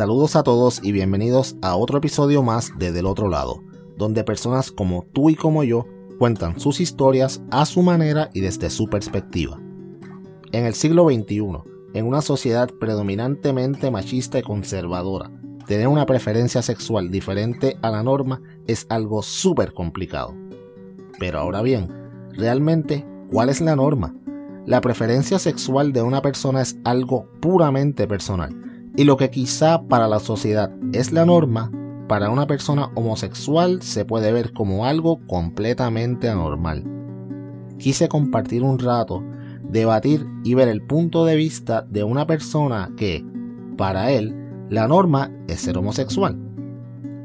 Saludos a todos y bienvenidos a otro episodio más de Del Otro Lado, donde personas como tú y como yo cuentan sus historias a su manera y desde su perspectiva. En el siglo XXI, en una sociedad predominantemente machista y conservadora, tener una preferencia sexual diferente a la norma es algo súper complicado. Pero ahora bien, realmente, ¿cuál es la norma? La preferencia sexual de una persona es algo puramente personal y lo que quizá para la sociedad es la norma, para una persona homosexual se puede ver como algo completamente anormal. Quise compartir un rato, debatir y ver el punto de vista de una persona que, para él, la norma es ser homosexual.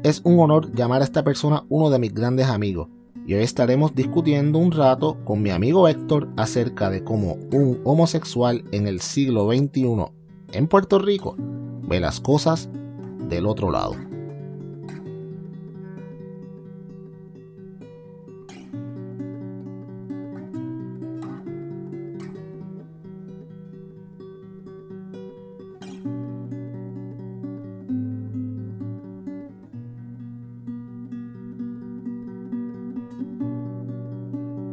Es un honor llamar a esta persona uno de mis grandes amigos, y hoy estaremos discutiendo un rato con mi amigo Héctor acerca de cómo un homosexual en el siglo XXI en Puerto Rico ve las cosas del otro lado.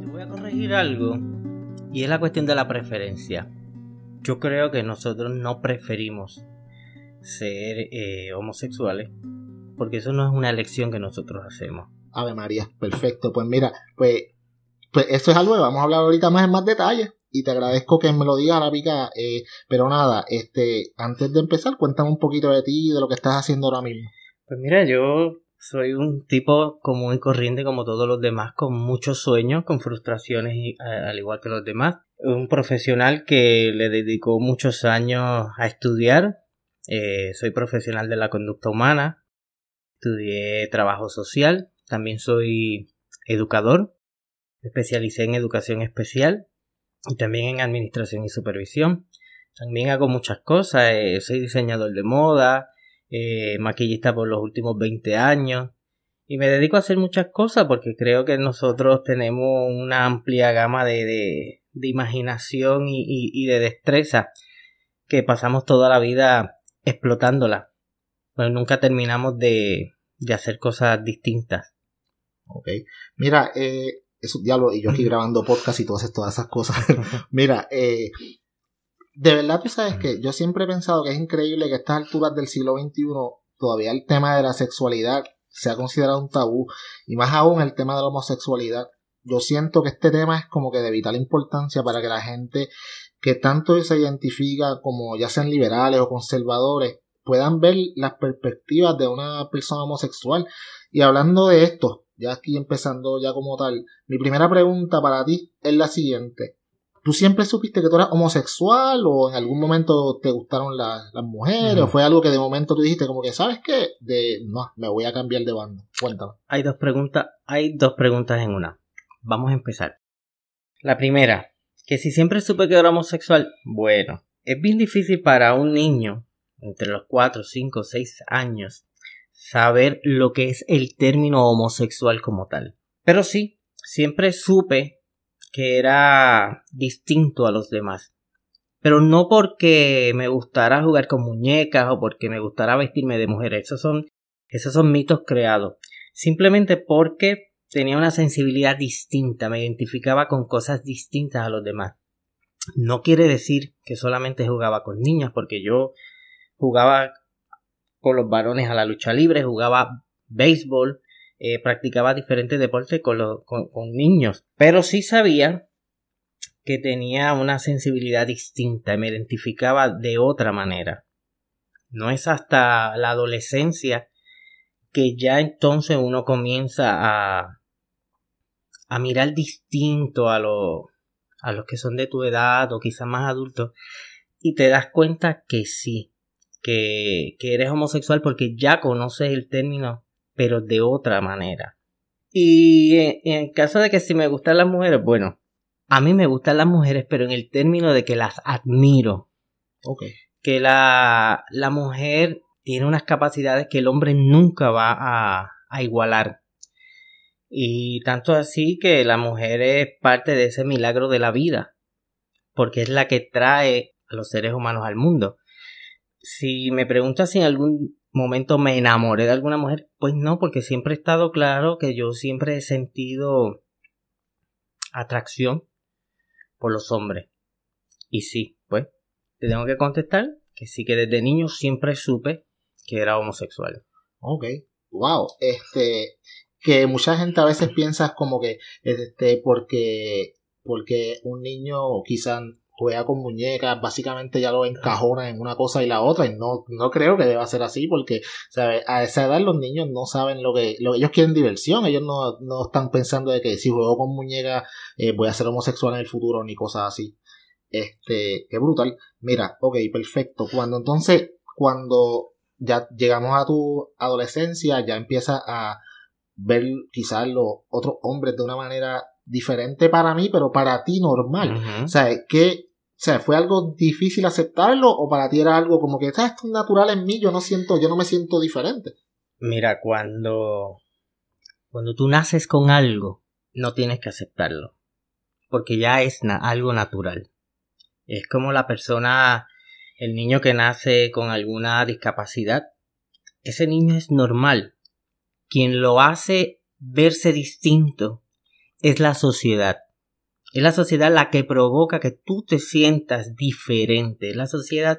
Te voy a corregir algo y es la cuestión de la preferencia. Yo creo que nosotros no preferimos ser eh, homosexuales, porque eso no es una elección que nosotros hacemos. Ave María, perfecto. Pues mira, pues, pues eso es algo que vamos a hablar ahorita más en más detalle. Y te agradezco que me lo digas, Arábica. Eh, pero nada, este, antes de empezar, cuéntame un poquito de ti y de lo que estás haciendo ahora mismo. Pues mira, yo soy un tipo común y corriente como todos los demás, con muchos sueños, con frustraciones y, al igual que los demás. Un profesional que le dedicó muchos años a estudiar, eh, soy profesional de la conducta humana, estudié trabajo social, también soy educador, especialicé en educación especial y también en administración y supervisión. También hago muchas cosas, eh, soy diseñador de moda, eh, maquillista por los últimos 20 años y me dedico a hacer muchas cosas porque creo que nosotros tenemos una amplia gama de, de, de imaginación y, y, y de destreza que pasamos toda la vida explotándola. Pues nunca terminamos de, de hacer cosas distintas. Ok. Mira, eh, eso, diablo, y yo aquí grabando podcast y todas, todas esas cosas. Mira, eh, de verdad tú sabes que yo siempre he pensado que es increíble que a estas alturas del siglo XXI todavía el tema de la sexualidad sea considerado un tabú, y más aún el tema de la homosexualidad. Yo siento que este tema es como que de vital importancia para que la gente que tanto se identifica como ya sean liberales o conservadores puedan ver las perspectivas de una persona homosexual. Y hablando de esto, ya aquí empezando ya como tal, mi primera pregunta para ti es la siguiente. ¿Tú siempre supiste que tú eras homosexual o en algún momento te gustaron las mujeres o fue algo que de momento tú dijiste como que, ¿sabes qué? De, no, me voy a cambiar de bando. Cuéntame. Hay dos preguntas, hay dos preguntas en una. Vamos a empezar. La primera, que si siempre supe que era homosexual, bueno, es bien difícil para un niño entre los 4, 5, 6 años saber lo que es el término homosexual como tal. Pero sí, siempre supe que era distinto a los demás. Pero no porque me gustara jugar con muñecas o porque me gustara vestirme de mujer. Esos son, esos son mitos creados. Simplemente porque tenía una sensibilidad distinta, me identificaba con cosas distintas a los demás. No quiere decir que solamente jugaba con niñas, porque yo jugaba con los varones a la lucha libre, jugaba béisbol, eh, practicaba diferentes deportes con niños, pero sí sabía que tenía una sensibilidad distinta, me identificaba de otra manera. No es hasta la adolescencia que ya entonces uno comienza a, a mirar distinto a, lo, a los que son de tu edad o quizás más adultos y te das cuenta que sí, que, que eres homosexual porque ya conoces el término pero de otra manera. Y en, en caso de que si me gustan las mujeres, bueno, a mí me gustan las mujeres, pero en el término de que las admiro. Que la, la mujer tiene unas capacidades que el hombre nunca va a, a igualar. Y tanto así que la mujer es parte de ese milagro de la vida, porque es la que trae a los seres humanos al mundo. Si me preguntas si en algún momento me enamoré de alguna mujer, pues no, porque siempre he estado claro que yo siempre he sentido atracción por los hombres. Y sí, pues, te tengo que contestar que sí que desde niño siempre supe que era homosexual. Ok, wow, este, que mucha gente a veces piensa como que, este, porque, porque un niño quizás juega con muñecas, básicamente ya lo encajona en una cosa y la otra, y no, no creo que deba ser así, porque a esa edad los niños no saben lo que, lo, ellos quieren diversión, ellos no, no están pensando de que si juego con muñecas eh, voy a ser homosexual en el futuro, ni cosas así. Este, qué brutal. Mira, ok, perfecto. Cuando entonces, cuando ya llegamos a tu adolescencia, ya empiezas a ver quizás los otros hombres de una manera diferente para mí, pero para ti normal. O sea, que o sea, ¿fue algo difícil aceptarlo o para ti era algo como que esto es natural en mí, yo no siento, yo no me siento diferente? Mira, cuando cuando tú naces con algo, no tienes que aceptarlo, porque ya es algo natural. Es como la persona, el niño que nace con alguna discapacidad. Ese niño es normal. Quien lo hace verse distinto es la sociedad. Es la sociedad la que provoca que tú te sientas diferente. Es la sociedad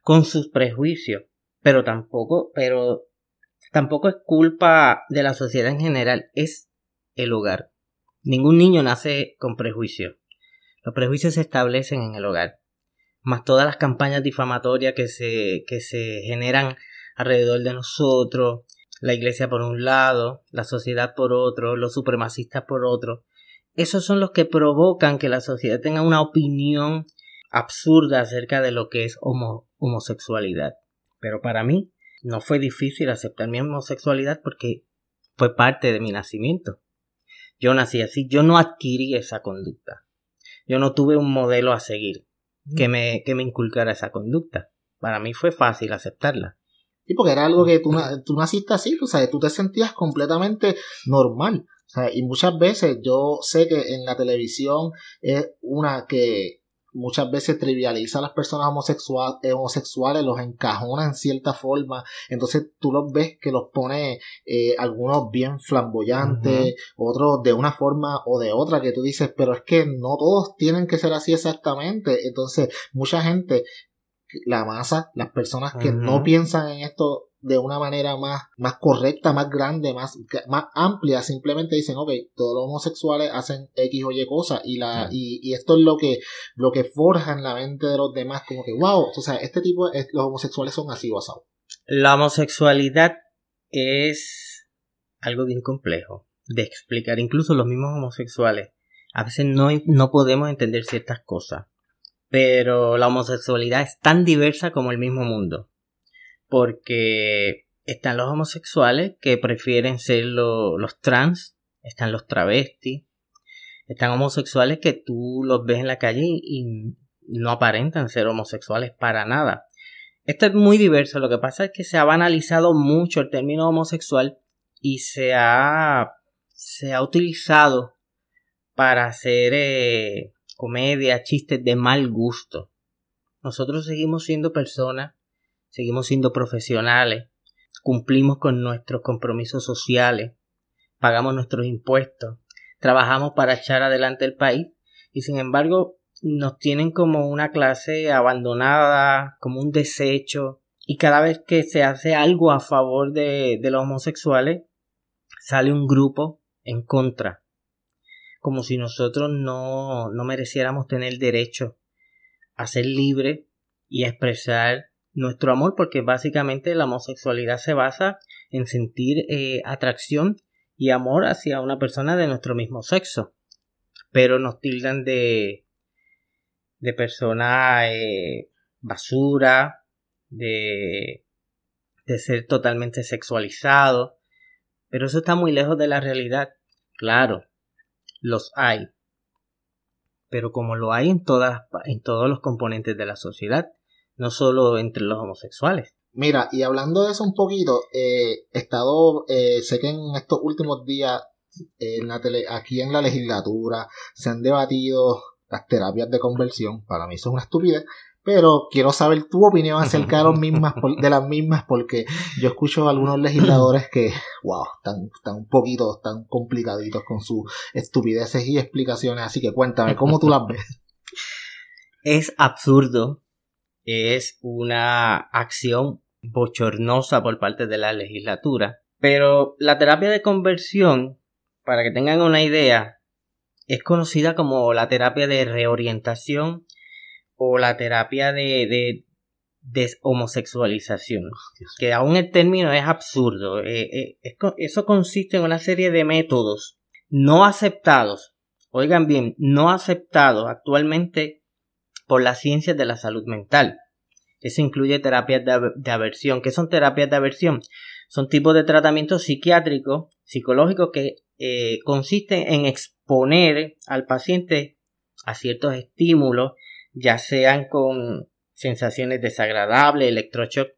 con sus prejuicios. Pero tampoco, pero tampoco es culpa de la sociedad en general. Es el hogar. Ningún niño nace con prejuicios. Los prejuicios se establecen en el hogar, más todas las campañas difamatorias que se, que se generan alrededor de nosotros, la iglesia por un lado, la sociedad por otro, los supremacistas por otro. Esos son los que provocan que la sociedad tenga una opinión absurda acerca de lo que es homosexualidad. Pero para mí no fue difícil aceptar mi homosexualidad porque fue parte de mi nacimiento. Yo nací así, yo no adquirí esa conducta yo no tuve un modelo a seguir que mm. me, que me inculcara esa conducta. Para mí fue fácil aceptarla. Sí, porque era algo que tú, tú naciste así, tú sabes, tú te sentías completamente normal. y muchas veces yo sé que en la televisión es una que muchas veces trivializa a las personas eh, homosexuales, los encajona en cierta forma, entonces tú los ves que los pone eh, algunos bien flamboyantes, otros de una forma o de otra que tú dices, pero es que no todos tienen que ser así exactamente, entonces mucha gente la masa, las personas que no piensan en esto de una manera más, más correcta, más grande, más, más amplia, simplemente dicen, ok, todos los homosexuales hacen X o Y cosas y, la, y, y, esto es lo que, lo que forja en la mente de los demás, como que, wow, o sea, este tipo, de, los homosexuales son así basados. La homosexualidad es algo bien complejo de explicar, incluso los mismos homosexuales. A veces no, no podemos entender ciertas cosas, pero la homosexualidad es tan diversa como el mismo mundo porque están los homosexuales que prefieren ser los trans, están los travestis, están homosexuales que tú los ves en la calle y no aparentan ser homosexuales para nada. Esto es muy diverso, lo que pasa es que se ha banalizado mucho el término homosexual y se ha, se ha utilizado para hacer eh, comedia, chistes de mal gusto. Nosotros seguimos siendo personas seguimos siendo profesionales, cumplimos con nuestros compromisos sociales, pagamos nuestros impuestos, trabajamos para echar adelante el país y sin embargo nos tienen como una clase abandonada, como un desecho y cada vez que se hace algo a favor de, de los homosexuales sale un grupo en contra, como si nosotros no, no mereciéramos tener derecho a ser libres y a expresar nuestro amor porque básicamente la homosexualidad se basa en sentir eh, atracción y amor hacia una persona de nuestro mismo sexo. Pero nos tildan de de persona eh, basura de de ser totalmente sexualizado. Pero eso está muy lejos de la realidad. Claro los hay. Pero como lo hay en todas en todos los componentes de la sociedad no solo entre los homosexuales. Mira, y hablando de eso un poquito, eh, he estado, eh, sé que en estos últimos días en la tele, aquí en la legislatura se han debatido las terapias de conversión, para mí eso es una estupidez, pero quiero saber tu opinión acerca de, los mismas, de las mismas porque yo escucho a algunos legisladores que, wow, están, están un poquito, están complicaditos con sus estupideces y explicaciones, así que cuéntame, ¿cómo tú las ves? Es absurdo, es una acción bochornosa por parte de la legislatura, pero la terapia de conversión, para que tengan una idea, es conocida como la terapia de reorientación o la terapia de, de deshomosexualización, que aún el término es absurdo. Eh, eh, eso consiste en una serie de métodos no aceptados, oigan bien, no aceptados actualmente por las ciencias de la salud mental. Eso incluye terapias de, aversión. ¿Qué son terapias de aversión? Son tipos de tratamiento psiquiátrico, psicológico que eh, consisten en exponer al paciente a ciertos estímulos ya sean con sensaciones desagradables, electroshock.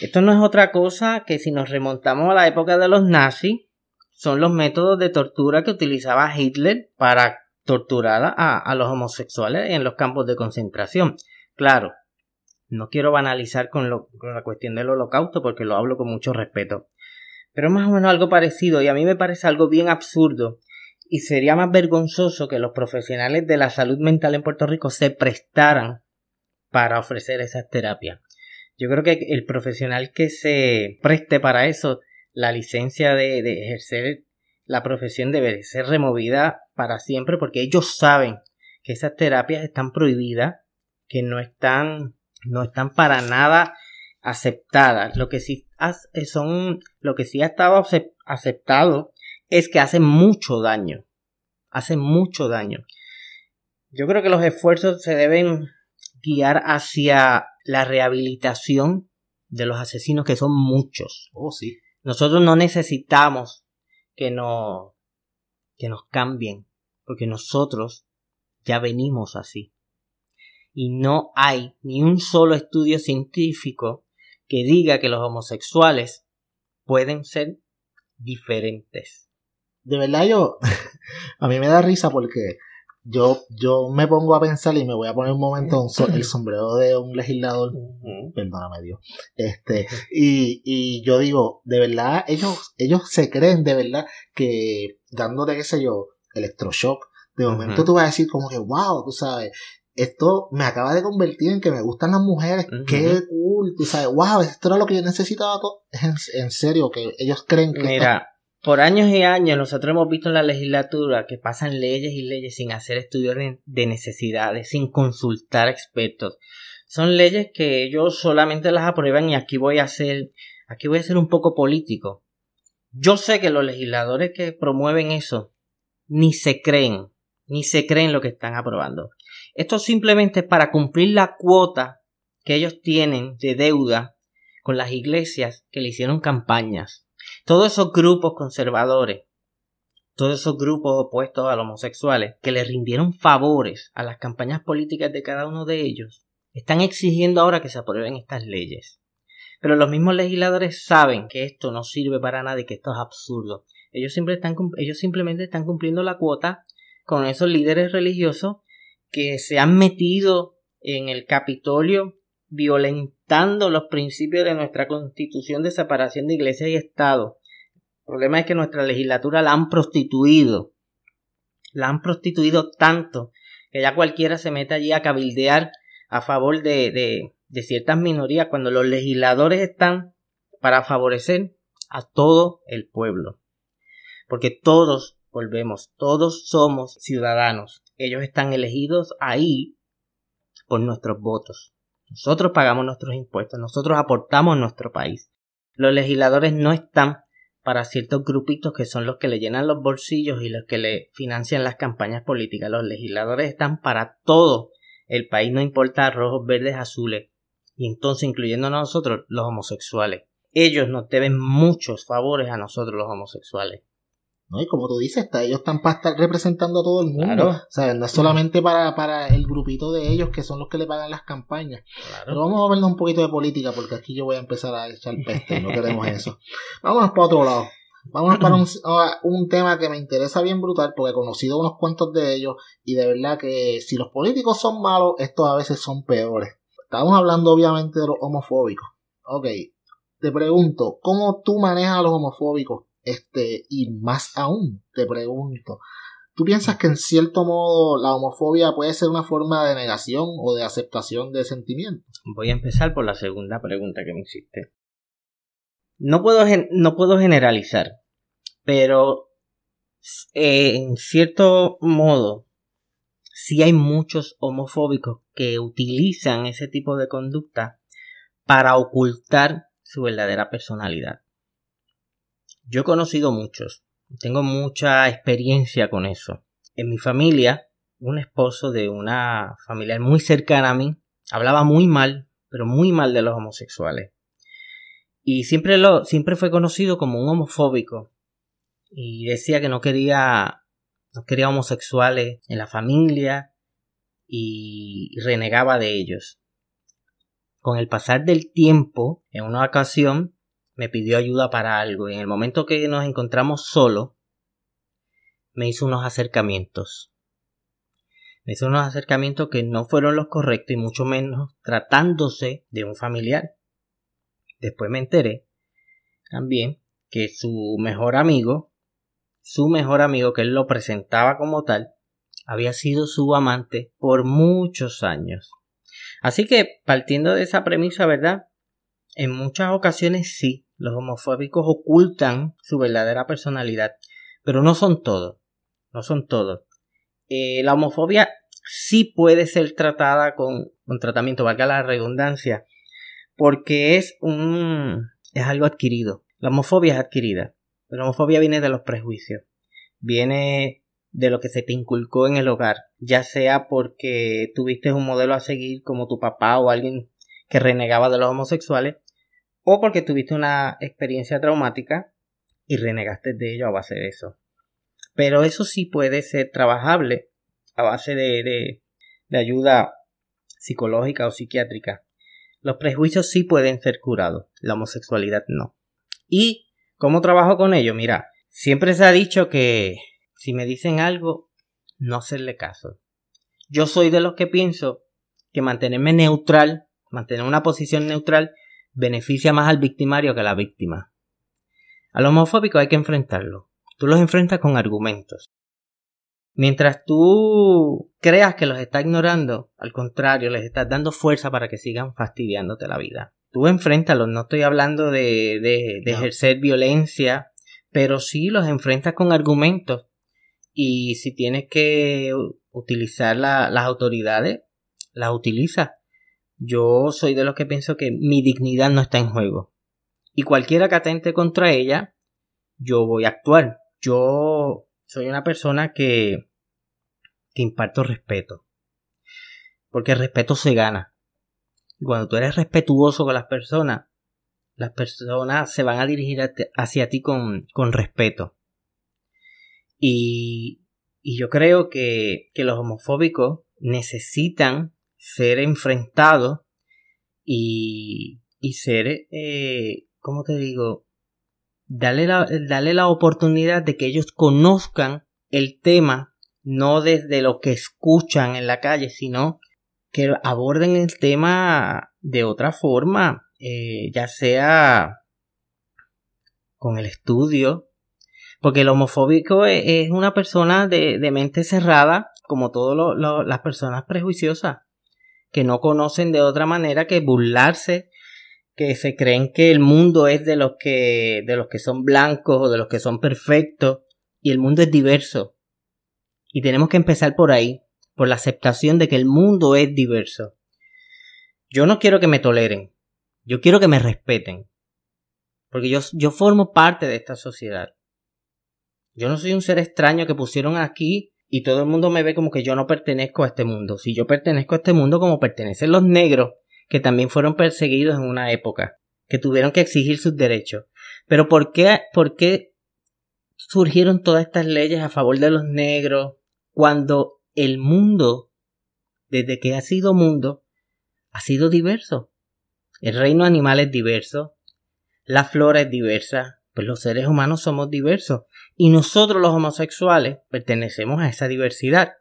Esto no es otra cosa que si nos remontamos a la época de los nazis, son los métodos de tortura que utilizaba Hitler para torturar a, los homosexuales en los campos de concentración. Claro, no quiero banalizar con, con la cuestión del holocausto porque lo hablo con mucho respeto. Pero más o menos algo parecido y a mí me parece algo bien absurdo y sería más vergonzoso que los profesionales de la salud mental en Puerto Rico se prestaran para ofrecer esas terapias. Yo creo que el profesional que se preste para eso, la licencia de, ejercer la profesión debe ser removida para siempre porque ellos saben que esas terapias están prohibidas, que no están, no están para nada aceptadas. Lo que sí son, lo que sí ha estado aceptado es que hace mucho daño. Hace mucho daño. Yo creo que los esfuerzos se deben guiar hacia la rehabilitación de los asesinos, que son muchos. Oh, sí. Nosotros no necesitamos que, no, que nos cambien, porque nosotros ya venimos así. Y no hay ni un solo estudio científico que diga que los homosexuales pueden ser diferentes de verdad yo, a mí me da risa porque yo, yo me pongo a pensar y me voy a poner un momento el sombrero de un legislador, perdóname Dios, este, y, y yo digo, de verdad, ellos, ellos se creen de verdad que dándote, qué sé yo, electroshock, de momento tú vas a decir como que, wow, tú sabes, esto me acaba de convertir en que me gustan las mujeres, qué cool, tú sabes, wow, esto era lo que yo necesitaba, en, en serio, que ellos creen que... Mira, por años y años nosotros hemos visto en la legislatura que pasan leyes y leyes sin hacer estudios de necesidades, sin consultar expertos. Son leyes que ellos solamente las aprueban y aquí voy a hacer, aquí voy a ser un poco político. Yo sé que los legisladores que promueven eso ni se creen, ni se creen lo que están aprobando. Esto simplemente es para cumplir la cuota que ellos tienen de deuda con las iglesias que le hicieron campañas todos esos grupos conservadores, todos esos grupos opuestos a los homosexuales, que le rindieron favores a las campañas políticas de cada uno de ellos, están exigiendo ahora que se aprueben estas leyes. Pero los mismos legisladores saben que esto no sirve para nada y que esto es absurdo. Ellos, están, ellos simplemente están cumpliendo la cuota con esos líderes religiosos que se han metido en el Capitolio violentando los principios de nuestra constitución de separación de iglesia y Estado. Problema es que nuestra legislatura la han prostituido. La han prostituido tanto que ya cualquiera se mete allí a cabildear a favor de, de, ciertas minorías cuando los legisladores están para favorecer a todo el pueblo. Porque todos, volvemos, todos somos ciudadanos. Ellos están elegidos ahí por nuestros votos. Nosotros pagamos nuestros impuestos, nosotros aportamos nuestro país. Los legisladores no están para ciertos grupitos que son los que le llenan los bolsillos y los que le financian las campañas políticas. Los legisladores están para todo el país, no importa rojos, verdes, azules. Y entonces, incluyendo a nosotros, los homosexuales. Ellos nos deben muchos favores a nosotros, los homosexuales. ¿No? Y como tú dices, ellos están para estar representando a todo el mundo. O sea, no es solamente para, para el grupito de ellos que son los que le pagan las campañas. Pero vamos a vernos un poquito de política porque aquí yo voy a empezar a echar peste no queremos eso. Vámonos para otro lado. Vamos para un, un, tema que me interesa bien brutal porque he conocido unos cuantos de ellos y de verdad que si los políticos son malos, estos a veces son peores. estamos hablando obviamente de los homofóbicos. Ok, te pregunto, ¿cómo tú manejas a los homofóbicos? Este, y más aún, te pregunto, ¿tú piensas que en cierto modo la homofobia puede ser una forma de negación o de aceptación de sentimientos? Voy a empezar por la segunda pregunta que me hiciste. No puedo, no puedo generalizar, pero eh, en cierto modo, sí hay muchos homofóbicos que utilizan ese tipo de conducta para ocultar su verdadera personalidad. Yo he conocido muchos, tengo mucha experiencia con eso. En mi familia, un esposo de una familia muy cercana a mí hablaba muy mal, pero muy mal de los homosexuales. Y siempre, lo, siempre fue conocido como un homofóbico. Y decía que no quería, no quería homosexuales en la familia y renegaba de ellos. Con el pasar del tiempo, en una ocasión, me pidió ayuda para algo y en el momento que nos encontramos solo, me hizo unos acercamientos. Me hizo unos acercamientos que no fueron los correctos y mucho menos tratándose de un familiar. Después me enteré también que su mejor amigo, su mejor amigo que él lo presentaba como tal, había sido su amante por muchos años. Así que, partiendo de esa premisa, ¿verdad? En muchas ocasiones sí, los homofóbicos ocultan su verdadera personalidad, pero no son todos, no son todos. Eh, la homofobia sí puede ser tratada con, con tratamiento, valga la redundancia, porque es un es algo adquirido. La homofobia es adquirida. La homofobia viene de los prejuicios. Viene de lo que se te inculcó en el hogar, ya sea porque tuviste un modelo a seguir como tu papá o alguien que renegaba de los homosexuales, o porque tuviste una experiencia traumática y renegaste de ello a base de eso. Pero eso sí puede ser trabajable a base de, de, ayuda psicológica o psiquiátrica. Los prejuicios sí pueden ser curados, la homosexualidad no. ¿Y cómo trabajo con ello? Mira, siempre se ha dicho que si me dicen algo, no hacerle caso. Yo soy de los que pienso que mantenerme neutral, mantener una posición neutral, beneficia más al victimario que a la víctima. Al homofóbico hay que enfrentarlo. Tú los enfrentas con argumentos. Mientras tú creas que los está ignorando, al contrario, les estás dando fuerza para que sigan fastidiándote la vida. Tú enfréntalos, no estoy hablando de, de, ejercer violencia, pero sí los enfrentas con argumentos. Y si tienes que utilizar las autoridades, las utilizas. Yo soy de los que pienso que mi dignidad no está en juego. Y cualquiera que atente contra ella, yo voy a actuar. Yo soy una persona que, que imparto respeto. Porque el respeto se gana. Y cuando tú eres respetuoso con las personas, las personas se van a dirigir hacia ti con, con respeto. Y, y yo creo que, que los homofóbicos necesitan ser enfrentado y, y ser, eh, ¿cómo te digo? Darle la, la oportunidad de que ellos conozcan el tema, no desde lo que escuchan en la calle, sino que aborden el tema de otra forma, eh, ya sea con el estudio, porque el homofóbico e, es, una persona de, de, mente cerrada, como todas las personas prejuiciosas que no conocen de otra manera que burlarse, que se creen que el mundo es de los que, de los que son blancos o de los que son perfectos, y el mundo es diverso. Y tenemos que empezar por ahí, por la aceptación de que el mundo es diverso. Yo no quiero que me toleren, yo quiero que me respeten, porque yo, yo formo parte de esta sociedad. Yo no soy un ser extraño que pusieron aquí y todo el mundo me ve como que yo no pertenezco a este mundo. Si yo pertenezco a este mundo como pertenecen los negros, que también fueron perseguidos en una época, que tuvieron que exigir sus derechos. Pero ¿por qué, por qué surgieron todas estas leyes a favor de los negros cuando el mundo, desde que ha sido mundo, ha sido diverso? El reino animal es diverso, la flora es diversa, pues los seres humanos somos diversos y nosotros los homosexuales pertenecemos a esa diversidad.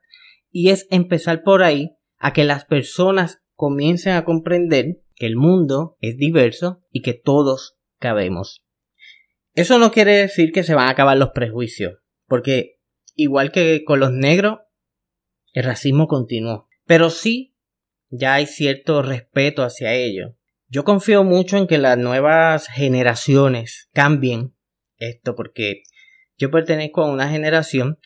Y es empezar por ahí a que las personas comiencen a comprender que el mundo es diverso y que todos cabemos. Eso no quiere decir que se van a acabar los prejuicios, porque igual que con los negros, el racismo continuó. Pero sí, ya hay cierto respeto hacia ello. Yo confío mucho en que las nuevas generaciones cambien esto, porque yo pertenezco a una generación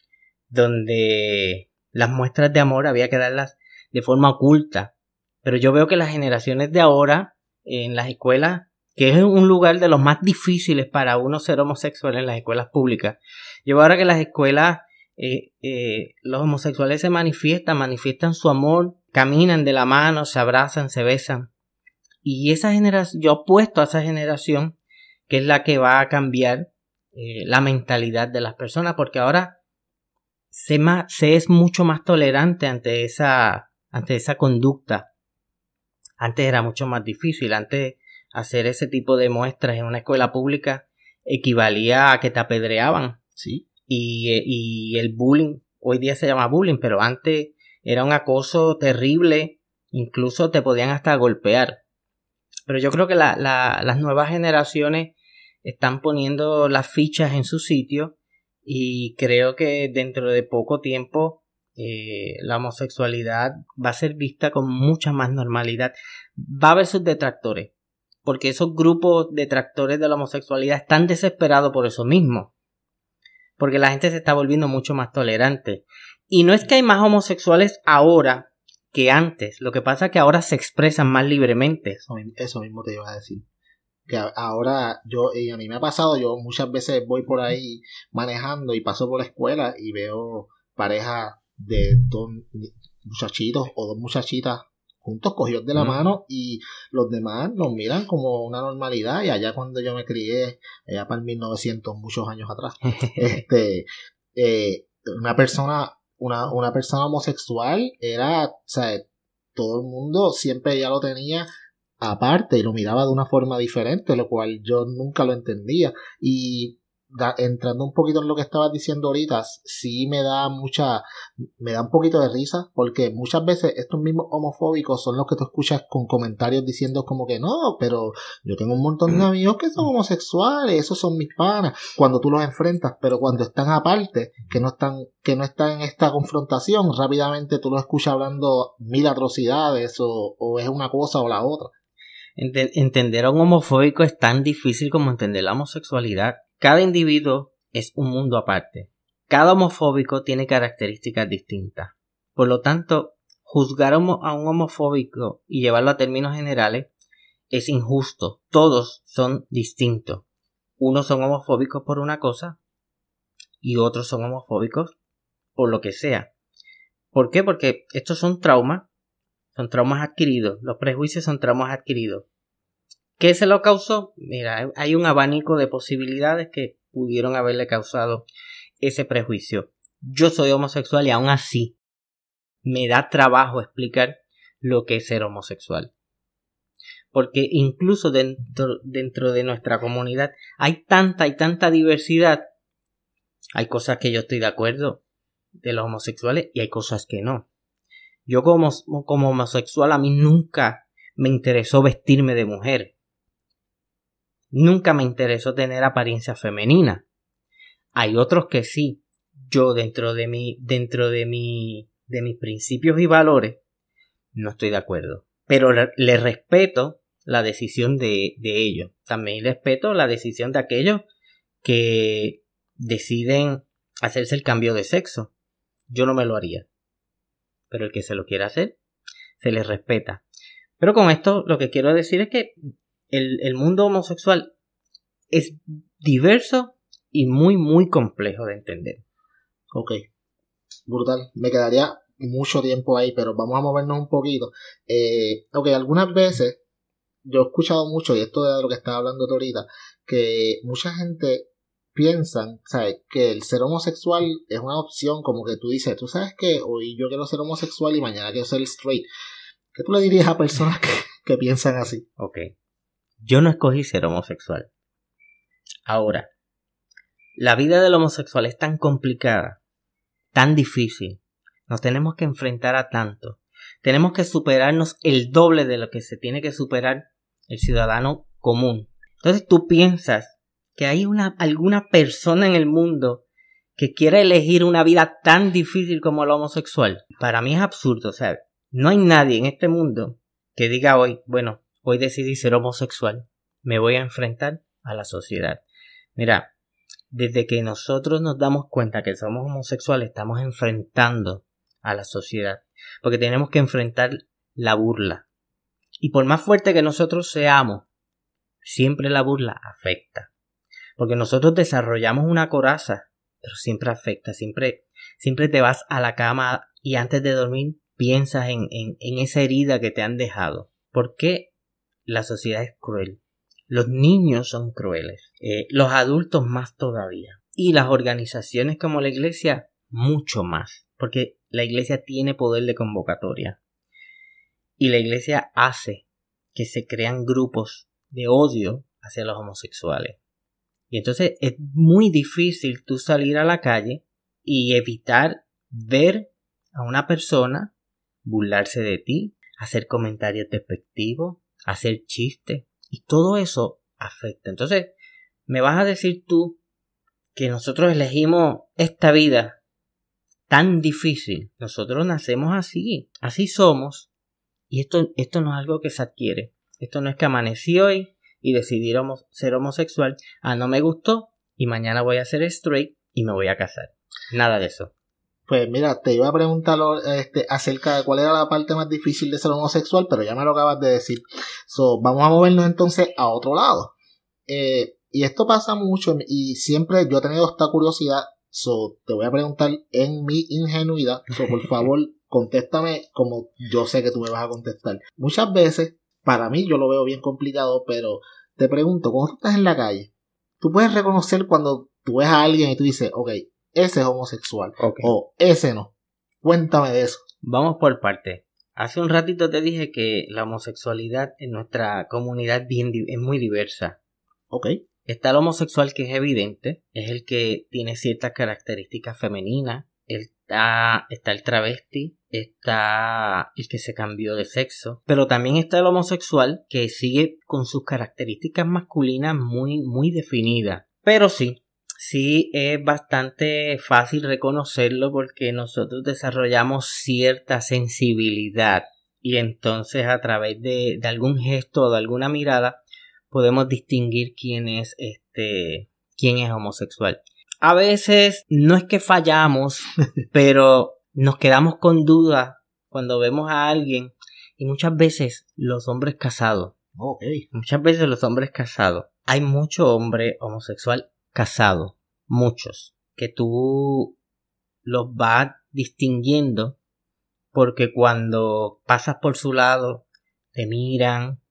donde las muestras de amor había que darlas de forma oculta. Pero yo veo que las generaciones de ahora en las escuelas, que es un lugar de los más difíciles para uno ser homosexual en las escuelas públicas, yo veo ahora que las escuelas eh, eh, los homosexuales se manifiestan, manifiestan su amor, caminan de la mano, se abrazan, se besan. Y esa generación, yo apuesto a esa generación que es la que va a cambiar eh, la mentalidad de las personas, porque ahora se, se es mucho más tolerante ante esa, ante esa conducta. Antes era mucho más difícil, antes hacer ese tipo de muestras en una escuela pública equivalía a que te apedreaban. Sí. Y, y el bullying, hoy día se llama bullying, pero antes era un acoso terrible, incluso te podían hasta golpear. Pero yo creo que la, la, las nuevas generaciones están poniendo las fichas en su sitio y creo que dentro de poco tiempo eh, la homosexualidad va a ser vista con mucha más normalidad. Va a haber sus detractores, porque esos grupos detractores de la homosexualidad están desesperados por eso mismo, porque la gente se está volviendo mucho más tolerante. Y no es que hay más homosexuales ahora que antes, lo que pasa es que ahora se expresan más libremente. Eso, mismo te iba a decir que ahora yo, y a mí me ha pasado, yo muchas veces voy por ahí manejando y paso por la escuela y veo parejas de dos muchachitos o dos muchachitas juntos cogidos de la mano y los demás nos miran como una normalidad y allá cuando yo me crié, allá para el 1900, muchos años atrás, este, eh, una persona, una, una persona homosexual era, o sea, todo el mundo siempre ya lo tenía aparte y lo miraba de una forma diferente, lo cual yo nunca lo entendía. Y entrando un poquito en lo que estabas diciendo ahorita, sí me da mucha, me da un poquito de risa, porque muchas veces estos mismos homofóbicos son los que tú escuchas con comentarios diciendo como que no, pero yo tengo un montón de amigos que son homosexuales, esos son mis panas, cuando tú los enfrentas, pero cuando están aparte, que no están, que no están en esta confrontación, rápidamente tú los escuchas hablando mil atrocidades o es una cosa o la otra entender a un homofóbico es tan difícil como entender la homosexualidad. Cada individuo es un mundo aparte. Cada homofóbico tiene características distintas. Por lo tanto, juzgar a un homofóbico y llevarlo a términos generales es injusto. Todos son distintos. Unos son homofóbicos por una cosa y otros son homofóbicos por lo que sea. ¿Por qué? Porque estos son traumas son traumas adquiridos. Los prejuicios son traumas adquiridos. ¿Qué se lo causó? Mira, hay un abanico de posibilidades que pudieron haberle causado ese prejuicio. Yo soy homosexual y aún así me da trabajo explicar lo que es ser homosexual. Porque incluso dentro, de nuestra comunidad hay tanta y tanta diversidad. Hay cosas que yo estoy de acuerdo de los homosexuales y hay cosas que no. Yo como homosexual a mí nunca me interesó vestirme de mujer. Nunca me interesó tener apariencia femenina. Hay otros que sí. Yo dentro de mi, dentro de mi, de mis principios y valores, no estoy de acuerdo. Pero le, respeto la decisión de, de ellos. También respeto la decisión de aquellos que deciden hacerse el cambio de sexo. Yo no me lo haría pero el que se lo quiera hacer, se le respeta. Pero con esto lo que quiero decir es que el, mundo homosexual es diverso y muy, muy complejo de entender. Ok, brutal. Me quedaría mucho tiempo ahí, pero vamos a movernos un poquito. Eh, ok, algunas veces yo he escuchado mucho, y esto de lo que estaba hablando ahorita, que mucha gente piensan, ¿sabes? Que el ser homosexual es una opción, como que tú dices, tú sabes que hoy yo quiero ser homosexual y mañana quiero ser straight. ¿Qué tú le dirías a personas que, que piensan así? Ok. Yo no escogí ser homosexual. Ahora, la vida del homosexual es tan complicada, tan difícil, nos tenemos que enfrentar a tanto, Tenemos que superarnos el doble de lo que se tiene que superar el ciudadano común. Entonces tú piensas que hay una, alguna persona en el mundo que quiera elegir una vida tan difícil como la homosexual. Para mí es absurdo, ¿sabes? No hay nadie en este mundo que diga hoy, bueno, hoy decidí ser homosexual, me voy a enfrentar a la sociedad. Mira, desde que nosotros nos damos cuenta que somos homosexuales, estamos enfrentando a la sociedad, porque tenemos que enfrentar la burla. Y por más fuerte que nosotros seamos, siempre la burla afecta. Porque nosotros desarrollamos una coraza, pero siempre afecta, siempre, siempre te vas a la cama y antes de dormir piensas en, en, esa herida que te han dejado. ¿Por qué la sociedad es cruel? Los niños son crueles, eh, los adultos más todavía. Y las organizaciones como la iglesia mucho más, porque la iglesia tiene poder de convocatoria. Y la iglesia hace que se crean grupos de odio hacia los homosexuales. Y entonces es muy difícil tú salir a la calle y evitar ver a una persona burlarse de ti, hacer comentarios despectivos, hacer chistes. Y todo eso afecta. Entonces, me vas a decir tú que nosotros elegimos esta vida tan difícil. Nosotros nacemos así, así somos. Y esto, esto no es algo que se adquiere. Esto no es que amanecí hoy y decidí ser homosexual. Ah, no me gustó y mañana voy a ser straight y me voy a casar. Nada de eso. Pues mira, te iba a preguntar este, acerca de cuál era la parte más difícil de ser homosexual, pero ya me lo acabas de decir. So, vamos a movernos entonces a otro lado. Eh, y esto pasa mucho y siempre yo he tenido esta curiosidad. So, te voy a preguntar en mi ingenuidad. So, por favor, contéstame como yo sé que tú me vas a contestar. Muchas veces, para mí yo lo veo bien complicado, pero te pregunto, cuando tú estás en la calle, tú puedes reconocer cuando tú ves a alguien y tú dices, ok, ese es homosexual. O ese no. Cuéntame de eso. Vamos por parte. Hace un ratito te dije que la homosexualidad en nuestra comunidad es muy diversa. Ok. Está el homosexual que es evidente, es el que tiene ciertas características femeninas. Está, está el travesti, está el que se cambió de sexo, pero también está el homosexual que sigue con sus características masculinas muy, muy definidas. Pero sí, sí es bastante fácil reconocerlo porque nosotros desarrollamos cierta sensibilidad y entonces a través de, algún gesto o de alguna mirada podemos distinguir quién es este quién es homosexual. A veces no es que fallamos, pero nos quedamos con dudas cuando vemos a alguien y muchas veces los hombres casados. Muchas veces los hombres casados. Hay mucho hombre homosexual casado, muchos, que tú los vas distinguiendo porque cuando pasas por su lado te miran,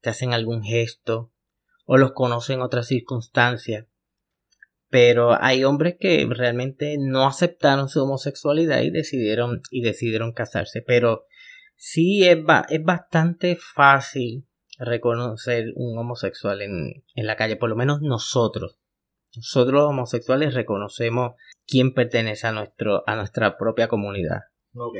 te hacen algún gesto o los conocen en otras circunstancias. Pero hay hombres que realmente no aceptaron su homosexualidad y decidieron, y decidieron casarse. Pero sí es, es bastante fácil reconocer un homosexual en, en la calle, por lo menos nosotros. Nosotros los homosexuales reconocemos quién pertenece a, nuestro, a nuestra propia comunidad. Ok,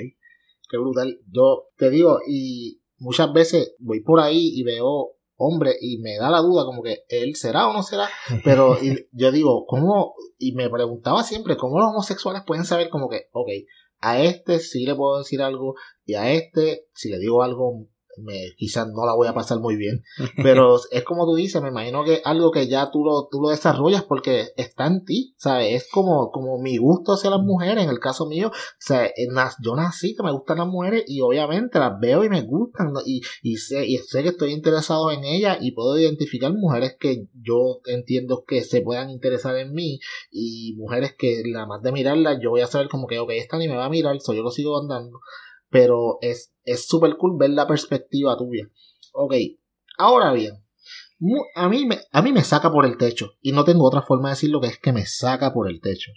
qué brutal. Yo te digo, y muchas veces voy por ahí y veo hombre y me da la duda como que él será o no será, pero yo digo, ¿cómo? Y me preguntaba siempre, ¿cómo los homosexuales pueden saber como que, ok, a este sí le puedo decir algo y a este, si le digo algo, me, quizás no la voy a pasar muy bien. Pero es como tú dices, me imagino que algo que ya tú lo, tú lo desarrollas porque está en ti, ¿sabes? Es como, como mi gusto hacia las mujeres, en el caso mío, o sea, yo nací que me gustan las mujeres y obviamente las veo y me gustan y, y, sé, y sé que estoy interesado en ellas y puedo identificar mujeres que yo entiendo que se puedan interesar en mí y mujeres que la más de mirarlas yo voy a saber como que, ok, esta ni me va a mirar, so yo lo sigo andando pero es súper cool ver la perspectiva tuya. Ok, ahora bien, a mí, me, a mí me saca por el techo, y no tengo otra forma de decirlo que es que me saca por el techo.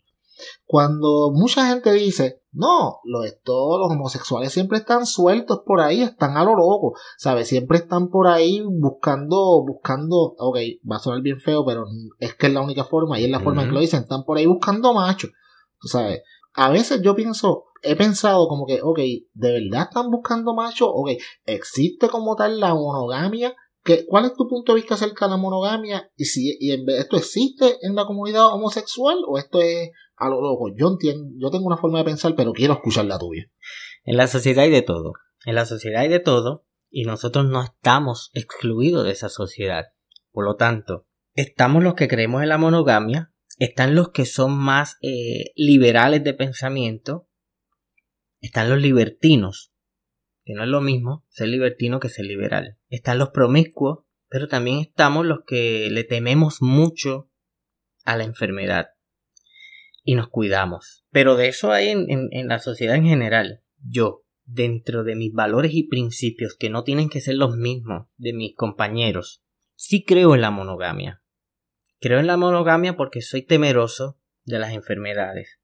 Cuando mucha gente dice, no, los, todos los homosexuales siempre están sueltos por ahí, están a lo loco, ¿sabes? Siempre están por ahí buscando, buscando, ok, va a sonar bien feo, pero es que es la única forma y es la forma en que lo dicen, están por ahí buscando machos, ¿tú sabes? A veces yo pienso, he pensado como que, ok, ¿de verdad están buscando machos? Ok, ¿existe como tal la monogamia? ¿Qué, ¿Cuál es tu punto de vista acerca de la monogamia? Y si y esto existe en la comunidad homosexual o esto es a lo loco. Yo entiendo, yo tengo una forma de pensar, pero quiero escuchar la tuya. En la sociedad hay de todo. En la sociedad hay de todo y nosotros no estamos excluidos de esa sociedad. Por lo tanto, estamos los que creemos en la monogamia, están los que son más eh, liberales de pensamiento, están los libertinos, que no es lo mismo ser libertino que ser liberal. Están los promiscuos, pero también estamos los que le tememos mucho a la enfermedad y nos cuidamos. Pero de eso hay en, la sociedad en general. Yo, dentro de mis valores y principios, que no tienen que ser los mismos de mis compañeros, sí creo en la monogamia. Creo en la monogamia porque soy temeroso de las enfermedades.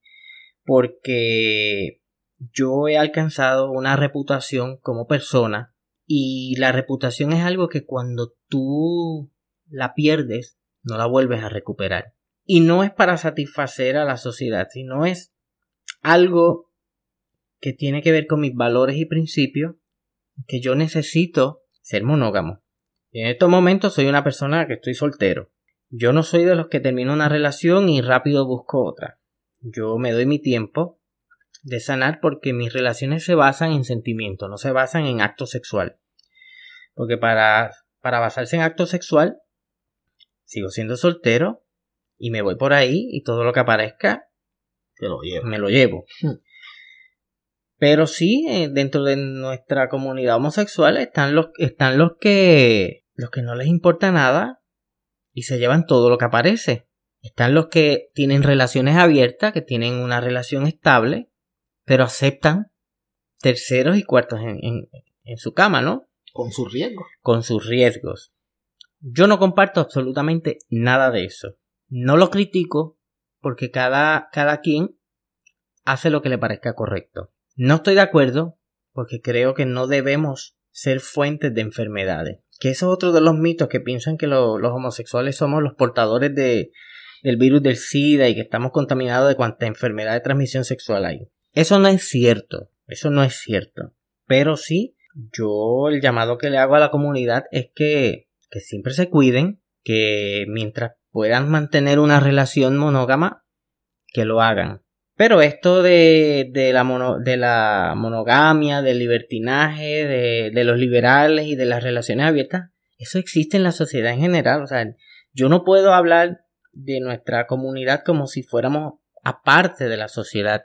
Porque yo he alcanzado una reputación como persona y la reputación es algo que cuando tú la pierdes no la vuelves a recuperar. Y no es para satisfacer a la sociedad, sino es algo que tiene que ver con mis valores y principios, que yo necesito ser monógamo. Y en estos momentos soy una persona que estoy soltero. Yo no soy de los que termino una relación y rápido busco otra. Yo me doy mi tiempo de sanar porque mis relaciones se basan en sentimiento, no se basan en acto sexual. Porque para, para basarse en acto sexual, sigo siendo soltero, y me voy por ahí y todo lo que aparezca me lo llevo. Hmm. Pero sí, eh, dentro de nuestra comunidad homosexual están los, están los que los que no les importa nada y se llevan todo lo que aparece. Están los que tienen relaciones abiertas, que tienen una relación estable, pero aceptan terceros y cuartos en, en su cama, ¿no? Con sus riesgos. Con sus riesgos. Yo no comparto absolutamente nada de eso. No lo critico porque cada, cada quien hace lo que le parezca correcto. No estoy de acuerdo porque creo que no debemos ser fuentes de enfermedades. Que eso es otro de los mitos que piensan que los homosexuales somos los portadores de, del virus del SIDA y que estamos contaminados de cuanta enfermedad de transmisión sexual hay. Eso no es cierto. Eso no es cierto. Pero sí, yo el llamado que le hago a la comunidad es que, que siempre se cuiden, que mientras puedan mantener una relación monógama, que lo hagan. Pero esto de, de, la, de la monogamia, del libertinaje, de, de los liberales y de las relaciones abiertas, eso existe en la sociedad en general. O sea, yo no puedo hablar de nuestra comunidad como si fuéramos aparte de la sociedad.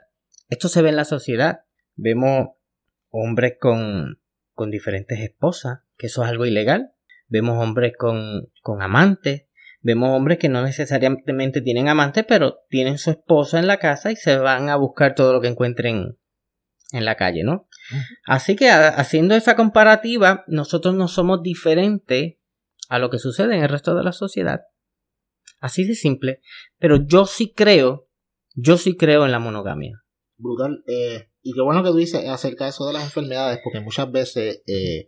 Esto se ve en la sociedad. Vemos hombres con, con diferentes esposas, que eso es algo ilegal. Vemos hombres con, con amantes, Vemos hombres que no necesariamente tienen amante, pero tienen su esposa en la casa y se van a buscar todo lo que encuentren en la calle, ¿no? Así que haciendo esa comparativa, nosotros no somos diferentes a lo que sucede en el resto de la sociedad. Así de simple. Pero yo sí creo, yo sí creo en la monogamia. Brutal. Eh, y qué bueno que tú dices acerca de eso de las enfermedades, porque muchas veces eh,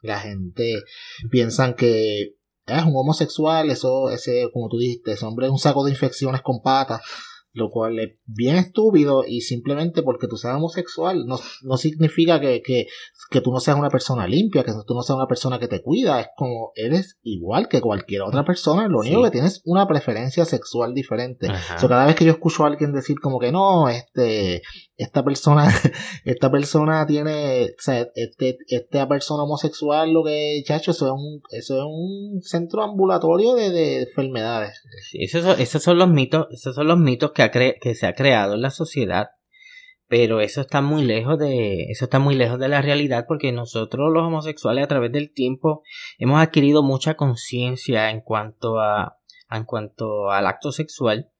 la gente piensa que es un homosexual, eso, ese, como tú dijiste, ese hombre es un saco de infecciones con patas lo cual es bien estúpido y simplemente porque tú seas homosexual no, no significa que, que, que, tú no seas una persona limpia, que tú no seas una persona que te cuida, es como eres igual que cualquier otra persona, lo único que tienes una preferencia sexual diferente. O cada vez que yo escucho a alguien decir como que no, este, esta persona, esta persona tiene, sea, este, esta persona homosexual, lo que, chacho, eso es un, eso es un centro ambulatorio de, de enfermedades. Esos, esos son los mitos, esos son los mitos que que, se ha creado en la sociedad, pero eso está muy lejos de eso está muy lejos de la realidad porque nosotros los homosexuales a través del tiempo hemos adquirido mucha conciencia en cuanto a en cuanto al acto sexual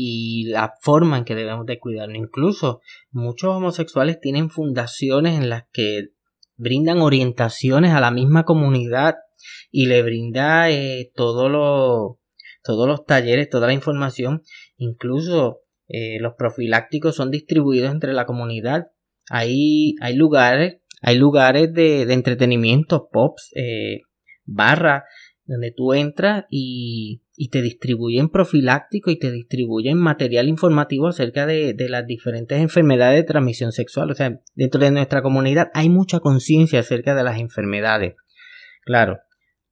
y la forma en que debemos de cuidarnos. Incluso muchos homosexuales tienen fundaciones en las que brindan orientaciones a la misma comunidad y le brinda eh, todo lo, todos los talleres, toda la información Incluso eh, los profilácticos son distribuidos entre la comunidad. Hay, hay lugares, hay lugares de, entretenimiento, pops, eh, barra, donde tú entras y, y te distribuyen profiláctico y te distribuyen material informativo acerca de, de, las diferentes enfermedades de transmisión sexual. O sea, dentro de nuestra comunidad hay mucha conciencia acerca de las enfermedades. Claro,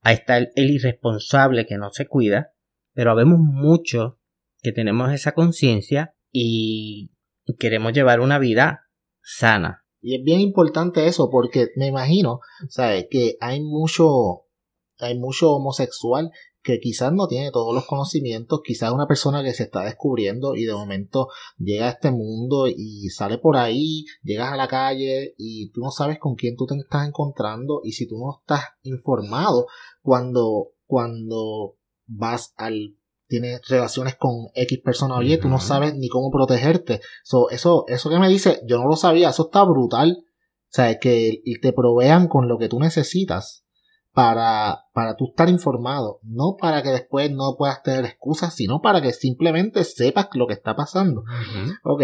ahí está el, irresponsable que no se cuida, pero habemos muchos que tenemos esa conciencia y queremos llevar una vida sana. Y es bien importante eso porque me imagino, ¿sabes? Que hay mucho, hay mucho homosexual que quizás no tiene todos los conocimientos, quizás una persona que se está descubriendo y de momento llega a este mundo y sale por ahí, llegas a la calle y tú no sabes con quién tú te estás encontrando y si tú no estás informado cuando, cuando vas al tienes relaciones con X persona, oye, tú no sabes ni cómo protegerte. So, eso, eso que me dice, yo no lo sabía, eso está brutal. O sea, que te provean con lo que tú necesitas para, para tú estar informado. No para que después no puedas tener excusas, sino para que simplemente sepas lo que está pasando. Ok.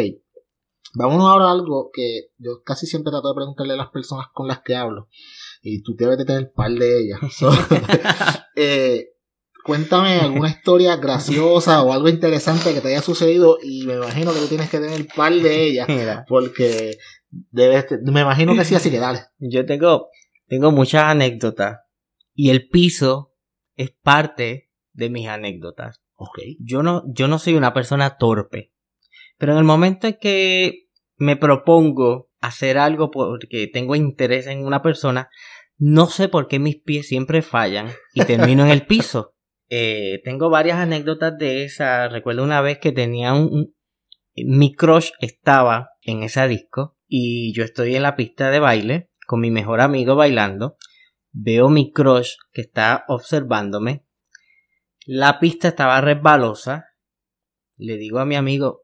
Vámonos ahora a algo que yo casi siempre trato de preguntarle a las personas con las que hablo. Y tú debes de tener un par de ellas. eh, cuéntame alguna historia graciosa o algo interesante que te haya sucedido y me imagino que tú tienes que tener un par de ellas porque debes, me imagino que sí, así que dale. Yo tengo, tengo muchas anécdotas y el piso es parte de mis anécdotas. Okay. Yo no, yo no soy una persona torpe, pero en el momento en que me propongo hacer algo porque tengo interés en una persona, no sé por qué mis pies siempre fallan y termino en el piso. Eh, tengo varias anécdotas de esa. Recuerdo una vez que tenía un, Mi crush estaba en esa disco y yo estoy en la pista de baile con mi mejor amigo bailando. Veo mi crush que está observándome. La pista estaba resbalosa. Le digo a mi amigo,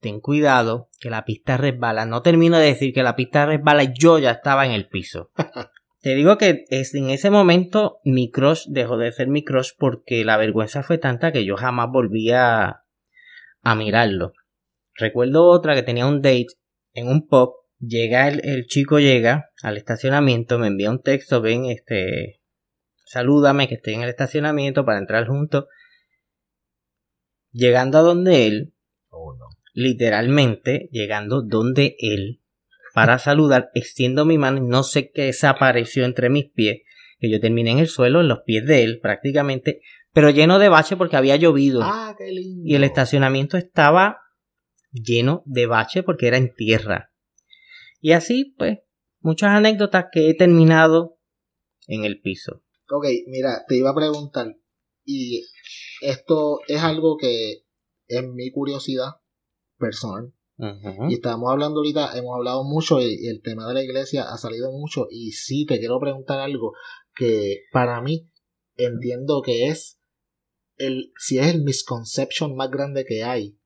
ten cuidado, que la pista resbala. No termino de decir que la pista resbala y yo ya estaba en el piso. Te digo que es, en ese momento mi crush dejó de ser mi crush porque la vergüenza fue tanta que yo jamás volví a, a mirarlo. Recuerdo otra que tenía un date en un pub. Llega el, el, chico llega al estacionamiento, me envía un texto, ven, este, salúdame que estoy en el estacionamiento para entrar juntos. Llegando a donde él, oh, no. literalmente llegando donde él, para saludar, extiendo mi mano y no sé qué desapareció entre mis pies, que yo terminé en el suelo, en los pies de él prácticamente, pero lleno de bache porque había llovido. Ah, qué lindo. Y el estacionamiento estaba lleno de bache porque era en tierra. Y así, pues, muchas anécdotas que he terminado en el piso. Ok, mira, te iba a preguntar, y esto es algo que en mi curiosidad personal y estábamos hablando ahorita, hemos hablado mucho y, el tema de la iglesia ha salido mucho. Y sí, te quiero preguntar algo que para mí entiendo que es el, si es el misconception más grande que hay,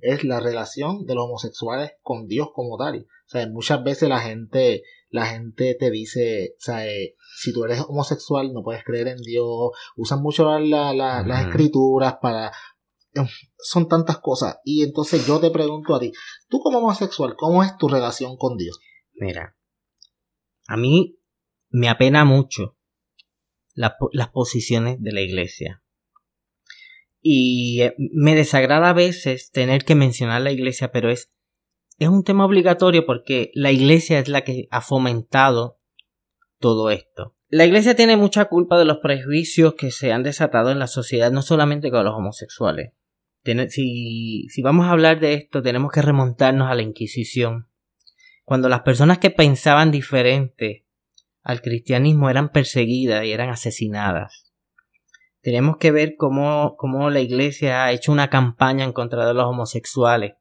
es la relación de los homosexuales con Dios como tal. O sea, muchas veces la gente, la gente te dice, o sea, eh, si tú eres homosexual no puedes creer en Dios, usan mucho las escrituras para, son tantas cosas. Y entonces yo te pregunto a ti, tú como homosexual, ¿cómo es tu relación con Dios? Mira, a mí me apena mucho las posiciones de la iglesia. Y eh, me desagrada a veces tener que mencionar la iglesia, pero es, es un tema obligatorio porque la iglesia es la que ha fomentado todo esto. La iglesia tiene mucha culpa de los prejuicios que se han desatado en la sociedad, no solamente con los homosexuales, si, si vamos a hablar de esto, tenemos que remontarnos a la Inquisición. Cuando las personas que pensaban diferente al cristianismo eran perseguidas y eran asesinadas. Tenemos que ver cómo, cómo la iglesia ha hecho una campaña en contra de los homosexuales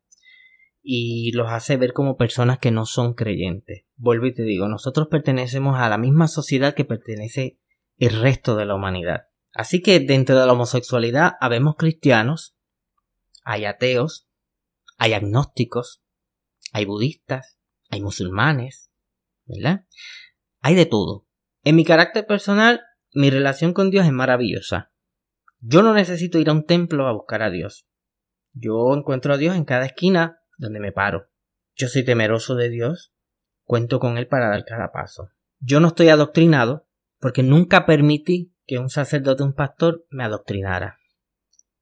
y los hace ver como personas que no son creyentes. Vuelvo y te digo, nosotros pertenecemos a la misma sociedad que pertenece el resto de la humanidad. Así que dentro de la homosexualidad habemos cristianos hay ateos, hay agnósticos, hay budistas, hay musulmanes, ¿verdad? Hay de todo. En mi carácter personal, mi relación con Dios es maravillosa. Yo no necesito ir a un templo a buscar a Dios. Yo encuentro a Dios en cada esquina donde me paro. Yo soy temeroso de Dios, cuento con Él para dar cada paso. Yo no estoy adoctrinado porque nunca permití que un sacerdote o un pastor me adoctrinara.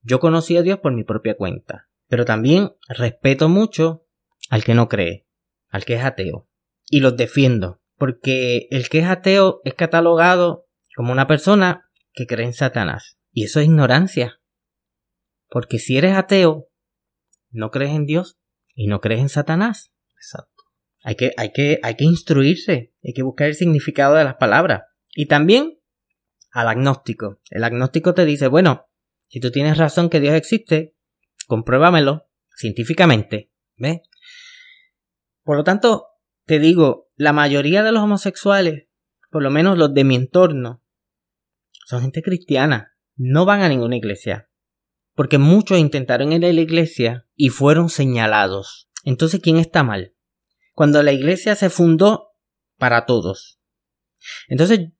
Yo conocí a Dios por mi propia cuenta, pero también respeto mucho al que no cree, al que es ateo, y los defiendo, porque el que es ateo es catalogado como una persona que cree en Satanás, y eso es ignorancia, porque si eres ateo, no crees en Dios y no crees en Satanás. Exacto. Hay que, hay que, hay que instruirse, hay que buscar el significado de las palabras. Y también al agnóstico. El agnóstico te dice, bueno, si tú tienes razón que Dios existe, compruébamelo científicamente. ¿Ves? Por lo tanto, te digo, la mayoría de los homosexuales, por lo menos los de mi entorno, son gente cristiana. No van a ninguna iglesia. Porque muchos intentaron ir a la iglesia y fueron señalados. Entonces, ¿quién está mal? Cuando la iglesia se fundó para todos. Entonces,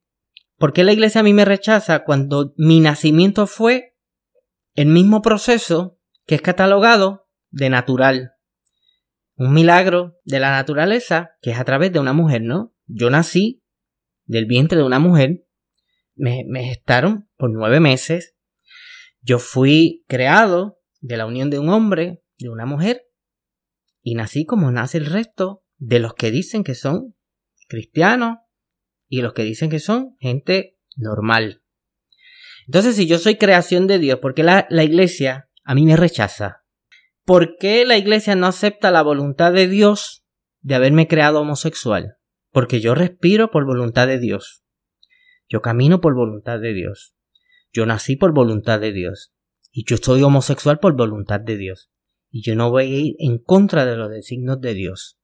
¿por qué la iglesia a mí me rechaza cuando mi nacimiento fue el mismo proceso que es catalogado de natural? Un milagro de la naturaleza que es a través de una mujer, ¿no? Yo nací del vientre de una mujer, me, me gestaron por nueve meses, yo fui creado de la unión de un hombre, de una mujer, y nací como nace el resto de los que dicen que son cristianos y los que dicen que son gente normal. Entonces, si yo soy creación de Dios, ¿por qué la, la iglesia a mí me rechaza? ¿Por qué la iglesia no acepta la voluntad de Dios de haberme creado homosexual? Porque yo respiro por voluntad de Dios. Yo camino por voluntad de Dios. Yo nací por voluntad de Dios. Y yo soy homosexual por voluntad de Dios. Y yo no voy a ir en contra de los designios de Dios.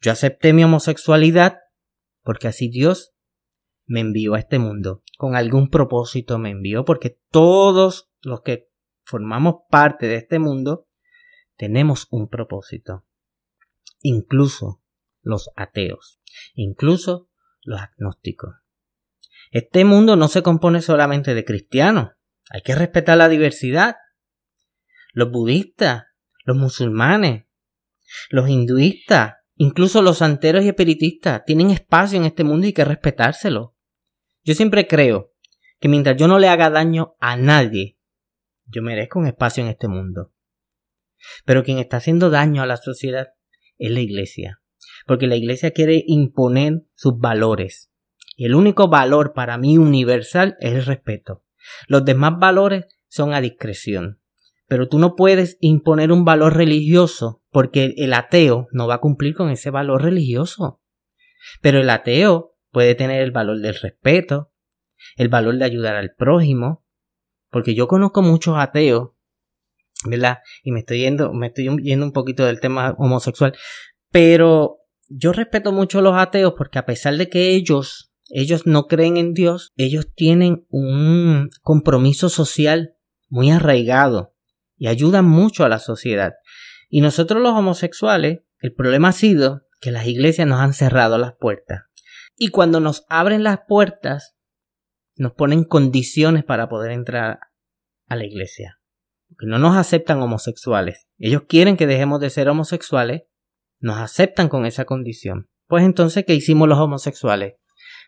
Yo acepté mi homosexualidad porque así Dios me envió a este mundo. Con algún propósito me envió porque todos los que formamos parte de este mundo tenemos un propósito. Incluso los ateos. Incluso los agnósticos. Este mundo no se compone solamente de cristianos. Hay que respetar la diversidad. Los budistas, los musulmanes, los hinduistas, incluso los santeros y espiritistas tienen espacio en este mundo y hay que respetárselo. Yo siempre creo que mientras yo no le haga daño a nadie, yo merezco un espacio en este mundo. Pero quien está haciendo daño a la sociedad es la iglesia. Porque la iglesia quiere imponer sus valores. Y el único valor para mí universal es el respeto. Los demás valores son a discreción. Pero tú no puedes imponer un valor religioso porque el ateo no va a cumplir con ese valor religioso. Pero el ateo puede tener el valor del respeto, el valor de ayudar al prójimo, porque yo conozco muchos ateos, ¿verdad? Y me estoy yendo, me estoy yendo un poquito del tema homosexual, pero yo respeto mucho a los ateos porque a pesar de que ellos ellos no creen en Dios, ellos tienen un compromiso social muy arraigado y ayudan mucho a la sociedad. Y nosotros los homosexuales, el problema ha sido que las iglesias nos han cerrado las puertas. Y cuando nos abren las puertas, nos ponen condiciones para poder entrar a la iglesia. Porque no nos aceptan homosexuales. Ellos quieren que dejemos de ser homosexuales, nos aceptan con esa condición. Pues entonces, ¿qué hicimos los homosexuales?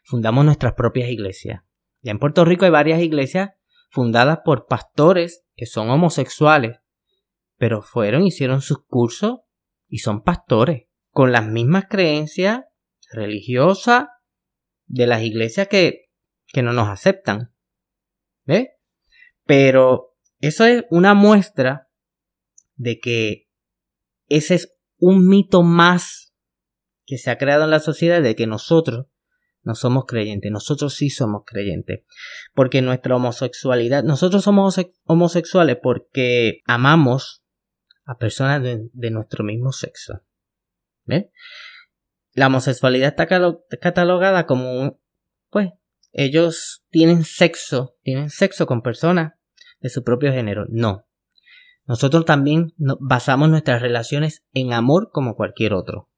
Fundamos nuestras propias iglesias. Ya en Puerto Rico hay varias iglesias fundadas por pastores que son homosexuales, pero fueron, hicieron sus cursos y son pastores, con las mismas creencias religiosas de las iglesias que, que no nos aceptan. ¿Ves? Pero eso es una muestra de que ese es un mito más que se ha creado en la sociedad de que nosotros no somos creyentes, nosotros sí somos creyentes. Porque nuestra homosexualidad, nosotros somos homosexuales porque amamos a personas de, nuestro mismo sexo. ¿Ves? La homosexualidad está catalogada como, pues, ellos tienen sexo, tienen sexo con personas de su propio género. No. Nosotros también basamos nuestras relaciones en amor como cualquier otro.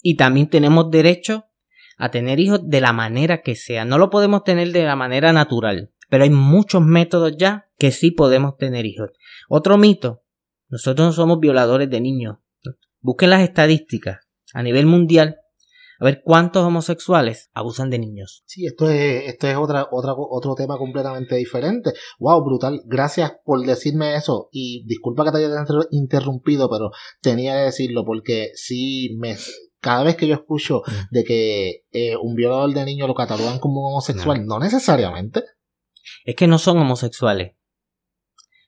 Y también tenemos derecho a tener hijos de la manera que sea. No lo podemos tener de la manera natural, pero hay muchos métodos ya que sí podemos tener hijos. Otro mito, nosotros no somos violadores de niños. Busquen las estadísticas. A nivel mundial A ver cuántos homosexuales abusan de niños. Sí, esto es, esto es otro tema completamente diferente. Wow, brutal. Gracias por decirme eso. Y disculpa que te haya interrumpido, pero tenía que decirlo porque sí me cada vez que yo escucho de que eh, un violador de niños lo catalogan como homosexual, no. necesariamente. Es que no son homosexuales.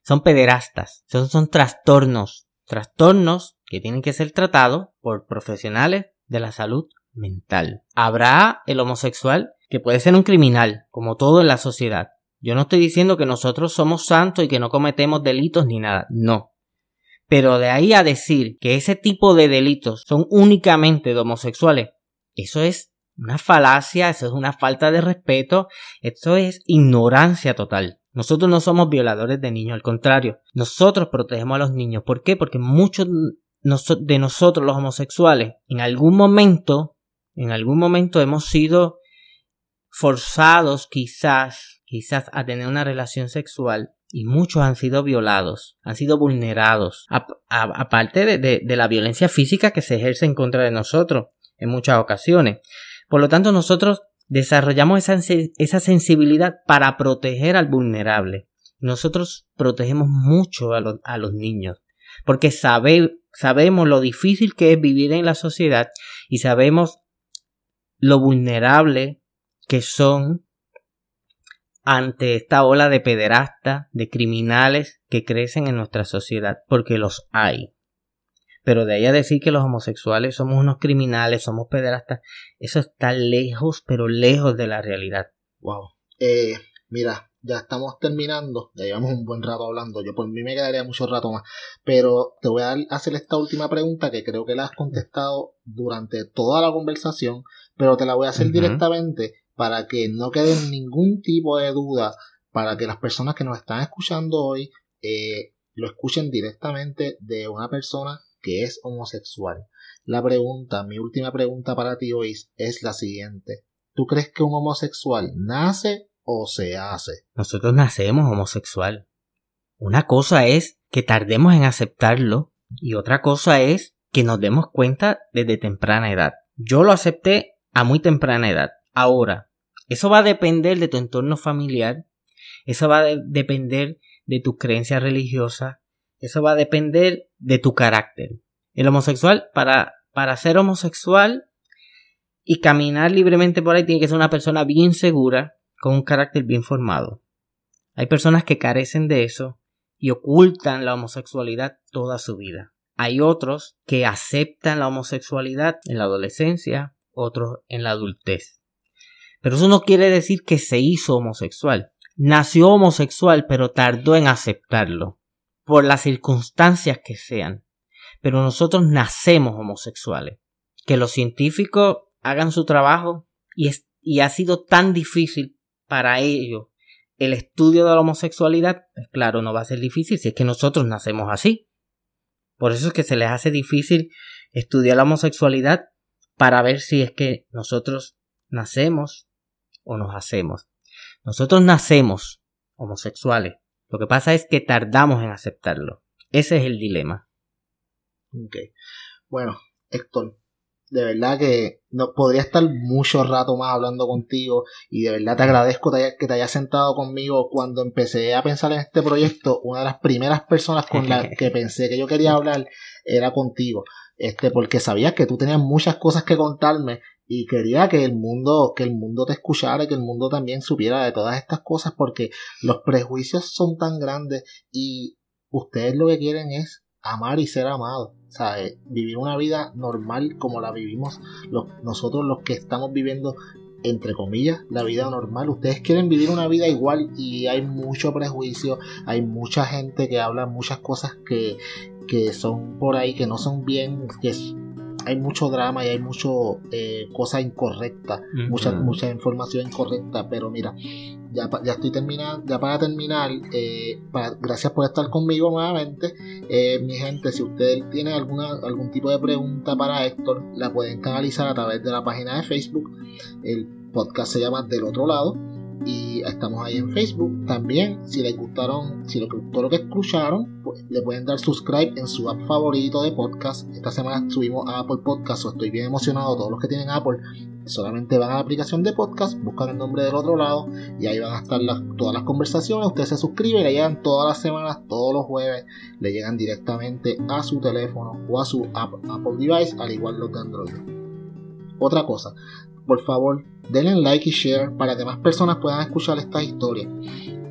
Son pederastas. Son, son trastornos. Trastornos que tienen que ser tratados por profesionales de la salud mental. Habrá el homosexual que puede ser un criminal, como todo en la sociedad. Yo no estoy diciendo que nosotros somos santos y que no cometemos delitos ni nada. No. Pero de ahí a decir que ese tipo de delitos son únicamente de homosexuales, eso es una falacia, eso es una falta de respeto, eso es ignorancia total. Nosotros no somos violadores de niños, al contrario, nosotros protegemos a los niños. ¿Por qué? Porque muchos de nosotros los homosexuales en algún momento, en algún momento hemos sido forzados quizás, quizás a tener una relación sexual y muchos han sido violados, han sido vulnerados, aparte de, la violencia física que se ejerce en contra de nosotros en muchas ocasiones. Por lo tanto, nosotros desarrollamos esa, sensibilidad para proteger al vulnerable. Nosotros protegemos mucho a, los niños, porque sabe, sabemos lo difícil que es vivir en la sociedad y sabemos lo vulnerable que son ante esta ola de pederastas, de criminales que crecen en nuestra sociedad, porque los hay. Pero de ahí a decir que los homosexuales somos unos criminales, somos pederastas, eso está lejos, pero lejos de la realidad. Wow. Eh, mira, ya estamos terminando, ya llevamos un buen rato hablando, yo por mí me quedaría mucho rato más, pero te voy a hacer esta última pregunta que creo que la has contestado durante toda la conversación, pero te la voy a hacer directamente para que no quede ningún tipo de duda, para que las personas que nos están escuchando hoy eh, lo escuchen directamente de una persona que es homosexual. La pregunta, mi última pregunta para ti hoy es la siguiente. ¿Tú crees que un homosexual nace o se hace? Nosotros nacemos homosexual. Una cosa es que tardemos en aceptarlo y otra cosa es que nos demos cuenta desde temprana edad. Yo lo acepté a muy temprana edad. Ahora, eso va a depender de tu entorno familiar, eso va a depender de tu creencia religiosa, eso va a depender de tu carácter. El homosexual, para, para ser homosexual y caminar libremente por ahí, tiene que ser una persona bien segura, con un carácter bien formado. Hay personas que carecen de eso y ocultan la homosexualidad toda su vida. Hay otros que aceptan la homosexualidad en la adolescencia, otros en la adultez. Pero eso no quiere decir que se hizo homosexual. Nació homosexual, pero tardó en aceptarlo, por las circunstancias que sean. Pero nosotros nacemos homosexuales. Que los científicos hagan su trabajo y, y ha sido tan difícil para ellos el estudio de la homosexualidad, pues claro, no va a ser difícil si es que nosotros nacemos así. Por eso es que se les hace difícil estudiar la homosexualidad para ver si es que nosotros nacemos o nos hacemos. Nosotros nacemos homosexuales. Lo que pasa es que tardamos en aceptarlo. Ese es el dilema. Ok. Bueno, Héctor, de verdad que no podría estar mucho rato más hablando contigo y de verdad te agradezco que te hayas sentado conmigo cuando empecé a pensar en este proyecto una de las primeras personas con las que pensé que yo quería hablar era contigo este porque sabía que tú tenías muchas cosas que contarme y quería que el mundo que el mundo te escuchara y que el mundo también supiera de todas estas cosas porque los prejuicios son tan grandes y ustedes lo que quieren es amar y ser amados sea, vivir una vida normal como la vivimos los, nosotros los que estamos viviendo entre comillas, la vida normal. Ustedes quieren vivir una vida igual y hay mucho prejuicio, hay mucha gente que habla muchas cosas que, que son por ahí, que no son bien, que hay mucho drama y hay mucho eh, cosa incorrecta, mucha, mucha información incorrecta, pero mira, ya, ya estoy terminando, ya para terminar, eh, gracias por estar conmigo nuevamente, eh, mi gente, si ustedes tienen alguna, algún tipo de pregunta para Héctor, la pueden canalizar a través de la página de Facebook, el podcast se llama Del Otro Lado, y estamos ahí en Facebook. También, si les gustaron, si les gustó lo que escucharon, pues, le pueden dar subscribe en su app favorito de podcast. Esta semana subimos a Apple Podcast, estoy bien emocionado. Todos los que tienen Apple solamente van a la aplicación de podcast, buscan el nombre del otro lado y ahí van a estar todas las conversaciones. Usted se suscribe y le llegan todas las semanas, todos los jueves, le llegan directamente a su teléfono o a su Apple device, al igual los de Android. Otra cosa, por favor, denle like y share para que más personas puedan escuchar esta historia.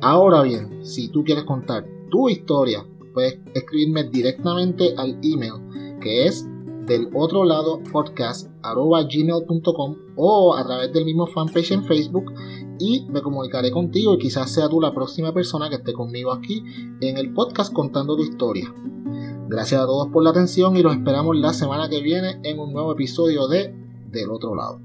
Ahora bien, si tú quieres contar tu historia, puedes escribirme directamente al email que es del otro lado podcast o a través del mismo fanpage en Facebook y me comunicaré contigo y quizás sea tú la próxima persona que esté conmigo aquí en el podcast contando tu historia. Gracias a todos por la atención y los esperamos la semana que viene en un nuevo episodio de Del otro lado.